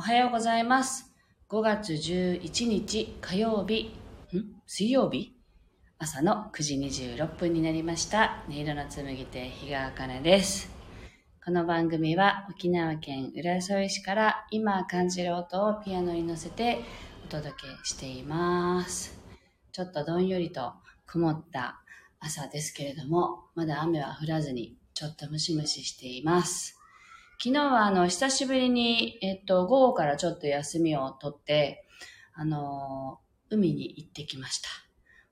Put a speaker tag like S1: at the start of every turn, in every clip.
S1: おはようございます。5月11日火曜日、ん？水曜日？朝の9時26分になりました。音色の紡手、日川茜です。この番組は沖縄県浦添市から今感じる音をピアノに乗せてお届けしています。ちょっとどんよりと曇った朝ですけれども、まだ雨は降らずにちょっとムシムシしています。昨日はあの、久しぶりに、えっと、午後からちょっと休みを取って、あの、海に行ってきました。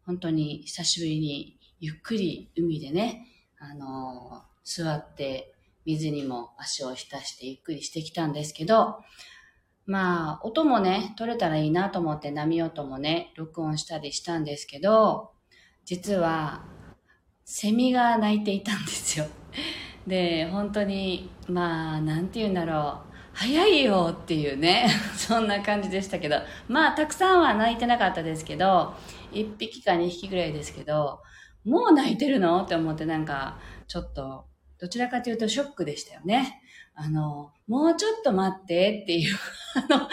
S1: 本当に久しぶりにゆっくり海でね、あの、座って水にも足を浸してゆっくりしてきたんですけど、まあ、音もね、取れたらいいなと思って波音もね、録音したりしたんですけど、実は、セミが鳴いていたんですよ。で、本当に、まあ、なんて言うんだろう。早いよっていうね、そんな感じでしたけど、まあ、たくさんは泣いてなかったですけど、1匹か2匹ぐらいですけど、もう泣いてるのって思ってなんか、ちょっと、どちらかというとショックでしたよね。あの、もうちょっと待ってっていう、あの、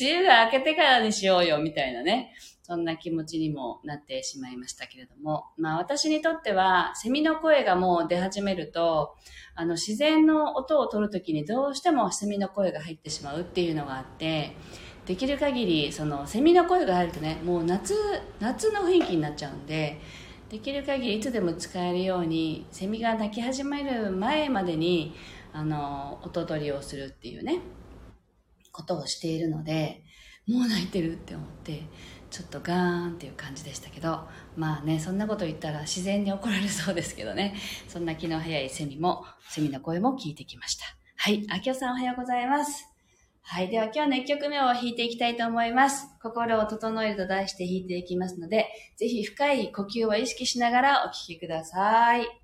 S1: 梅雨が明けてからにしようよみたいなね、そんな気持ちにもなってしまいましたけれども、まあ私にとっては、セミの声がもう出始めると、あの自然の音を取るときにどうしてもセミの声が入ってしまうっていうのがあって、できる限りそのセミの声が入るとね、もう夏、夏の雰囲気になっちゃうんで、できる限りいつでも使えるように、セミが鳴き始める前までに、あの、音取りをするっていうね、ことをしているので、もう泣いてるって思って、ちょっとガーンっていう感じでしたけど、まあね、そんなこと言ったら自然に怒られそうですけどね、そんな気の早いセミも、セミの声も聞いてきました。はい、あきおさんおはようございます。はい、では今日の1曲目を弾いていきたいと思います。心を整えると題して弾いていきますので、ぜひ深い呼吸を意識しながらお聴きください。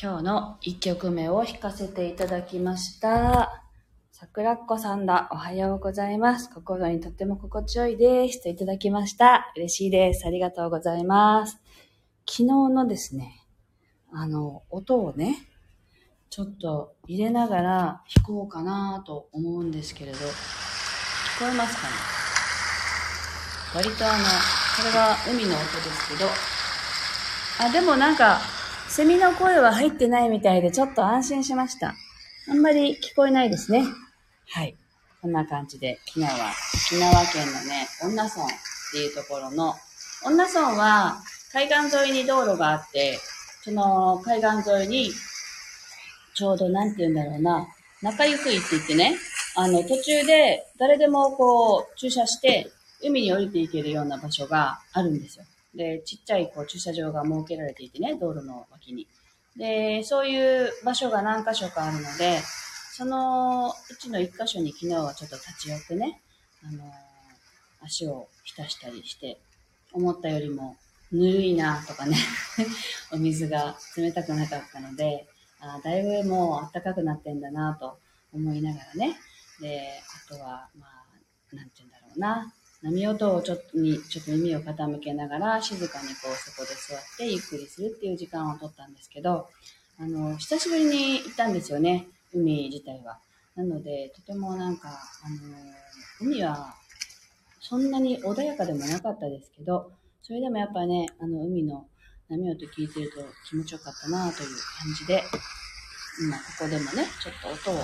S1: 今日の1曲目を弾かせていただきました。桜っ子さんだ。おはようございます。心にとっても心地よいです。といただきました。嬉しいです。ありがとうございます。昨日のですね、あの、音をね、ちょっと入れながら弾こうかなと思うんですけれど、聞こえますかね？割とあの、これが海の音ですけど、あ、でもなんか、セミの声は入ってないみたいでちょっと安心しました。あんまり聞こえないですね。はい。こんな感じで、昨日は沖縄県のね、恩納村っていうところの、恩納村は海岸沿いに道路があって、その海岸沿いに、ちょうどなんて言うんだろうな、中行くいって言ってね、あの途中で誰でもこう駐車して海に降りていけるような場所があるんですよ。で、ちっちゃいこう駐車場が設けられていてね、道路のに。で、そういう場所が何箇所かあるので、そのうちの一箇所に昨日はちょっと立ち寄ってね、あの足を浸したりして、思ったよりもぬるいなとかね、お水が冷たくなかったので、あだいぶもう暖かくなってんだなと思いながらね。で、あとは、まあ、なんて言うんだろうな。波音をちょっとに、ちょっと耳を傾けながら、静かにこうそこで座ってゆっくりするっていう時間を取ったんですけど、あの、久しぶりに行ったんですよね。海自体は。なので、とてもなんか、あの、海はそんなに穏やかでもなかったですけど、それでもやっぱね、あの、海の波音聞いてると気持ちよかったなという感じで、今ここでもね、ちょっと音を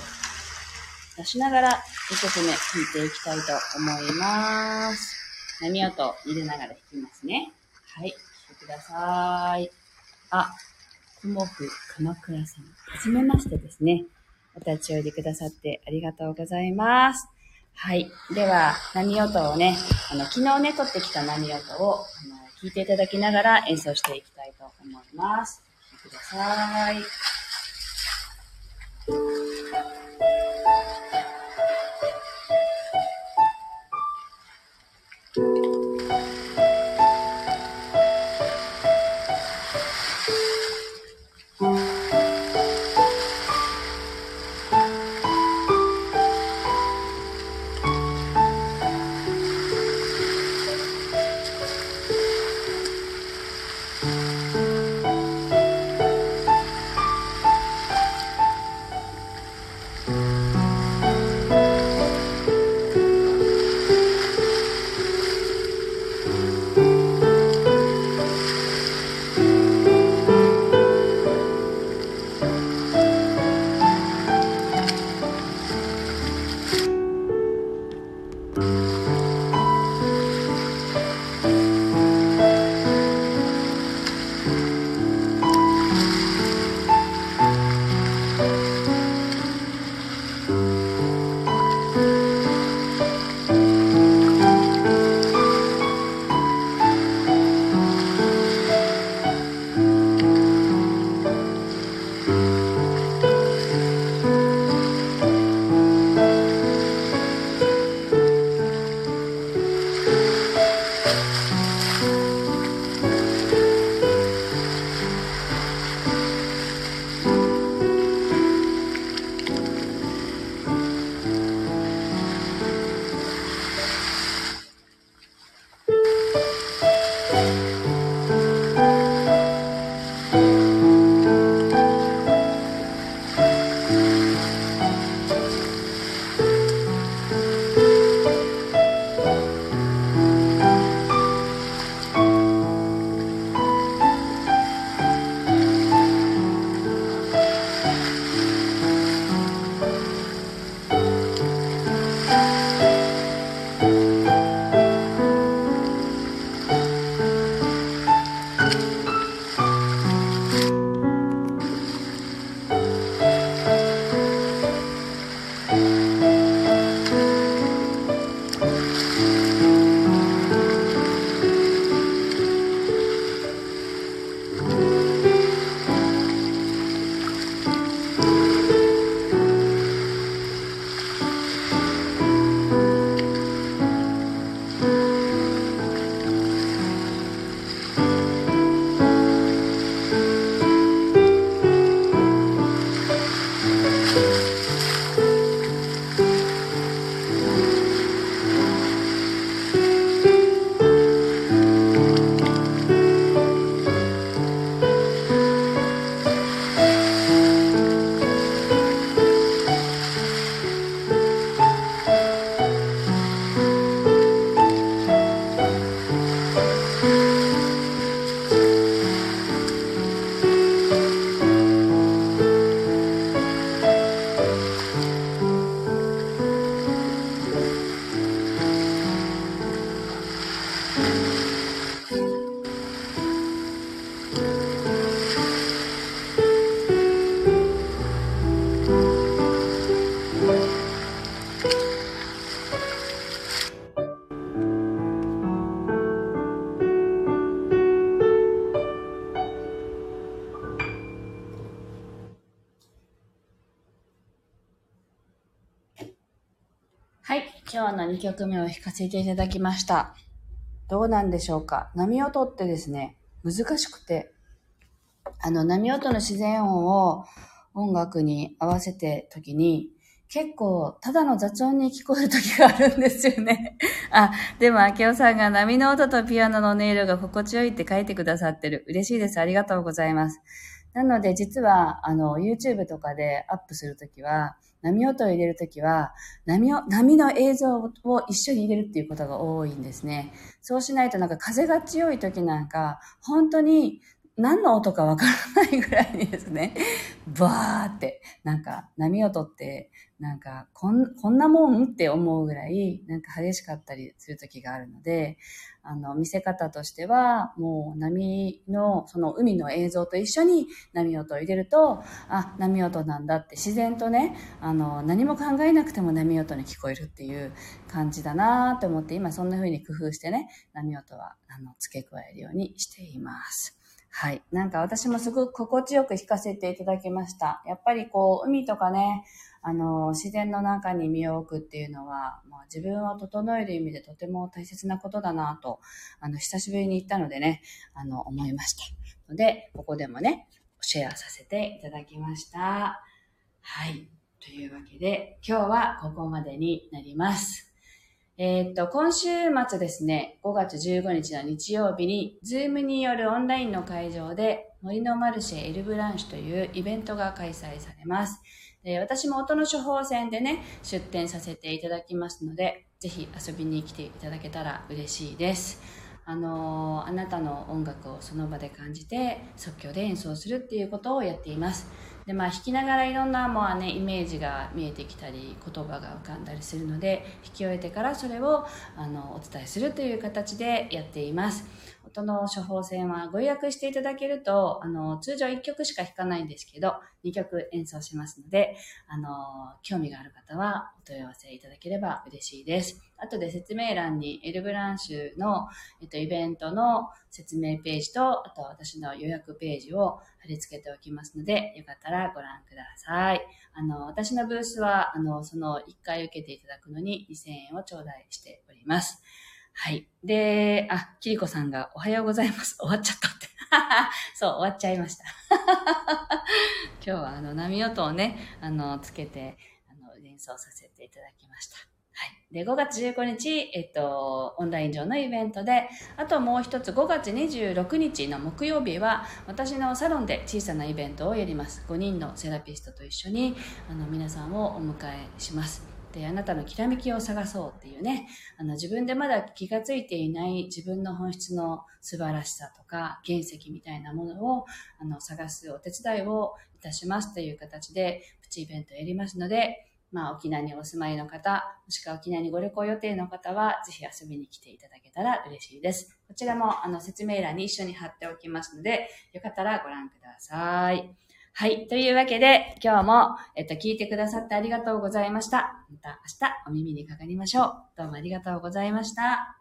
S1: 出しながら2曲目弾いていきたいと思います。波音入れながら弾きますね。はい、弾いてください。あ、コモフ鎌倉さん。はじめましてですね。お立ち寄りくださってありがとうございます。はい。では、波音をね、あの、昨日ね、撮ってきた波音を、あの、聞いていただきながら演奏していきたいと思います。聴いてください。Música 2曲目を弾かせていただきました。どうなんでしょうか？波音ってですね、難しくて、あの、波音の自然音を音楽に合わせて時に、結構、ただの雑音に聞こえる時があるんですよね。あ、でも、明夫さんが波の音とピアノの音色が心地よいって書いてくださってる。嬉しいです。ありがとうございます。なので、実は、あの、YouTube とかでアップするときは、波音を入れるときは波を、波の映像を一緒に入れるっていうことが多いんですね。そうしないとなんか風が強いときなんか、本当に何の音かわからないぐらいにですね、バーって、なんか波音ってなんか、こん、こんなもんって思うぐらい、なんか激しかったりする時があるので、あの、見せ方としては、もう波の、その海の映像と一緒に波音を入れると、あ、波音なんだって自然とね、あの、何も考えなくても波音に聞こえるっていう感じだなと思って、今そんな風に工夫してね、波音は、あの、付け加えるようにしています。はい。なんか私もすごく心地よく弾かせていただきました。やっぱりこう、海とかね、あの、自然の中に身を置くっていうのは、まあ、自分を整える意味でとても大切なことだなと、あの、久しぶりに行ったのでね、あの、思いました。ので、ここでもね、シェアさせていただきました。はい。というわけで、今日はここまでになります。えー、っと、今週末ですね、5月15日の日曜日に、ズームによるオンラインの会場で、森のマルシェエルブランシュというイベントが開催されます。で私も音の処方箋でね、出展させていただきますので、ぜひ遊びに来ていただけたら嬉しいです。あのあなたの音楽をその場で感じて即興で演奏するっていうことをやっています。で、まあ弾きながらいろんなもうね、イメージが見えてきたり、言葉が浮かんだりするので、弾き終えてからそれをあのお伝えするという形でやっています。音の処方箋はご予約していただけると、あの、通常1曲しか弾かないんですけど、2曲演奏しますので、あの、興味がある方はお問い合わせいただければ嬉しいです。後で説明欄にエルブランシュの、えっと、イベントの説明ページと、あと私の予約ページを貼り付けておきますので、よかったらご覧ください。あの、私のブースは、あの、その1回受けていただくのに2000円を頂戴しております。はい。で、あ、キリコさんがおはようございます。終わっちゃったって。そう、終わっちゃいました。今日はあの波音をね、あの、つけて、あの、演奏させていただきました。はい。で、5月15日、えっと、オンライン上のイベントで、あともう一つ5月26日の木曜日は、私のサロンで小さなイベントをやります。5人のセラピストと一緒に、あの、皆さんをお迎えします。で、あなたのきらめきを探そうっていうね、あの、自分でまだ気がついていない自分の本質の素晴らしさとか、原石みたいなものを、あの、探すお手伝いをいたしますという形で、プチイベントをやりますので、まあ、沖縄にお住まいの方、もしくは沖縄にご旅行予定の方は、ぜひ遊びに来ていただけたら嬉しいです。こちらも、あの、説明欄に一緒に貼っておきますので、よかったらご覧ください。はい。というわけで、今日も、えっと、聞いてくださってありがとうございました。また明日お耳にかかりましょう。どうもありがとうございました。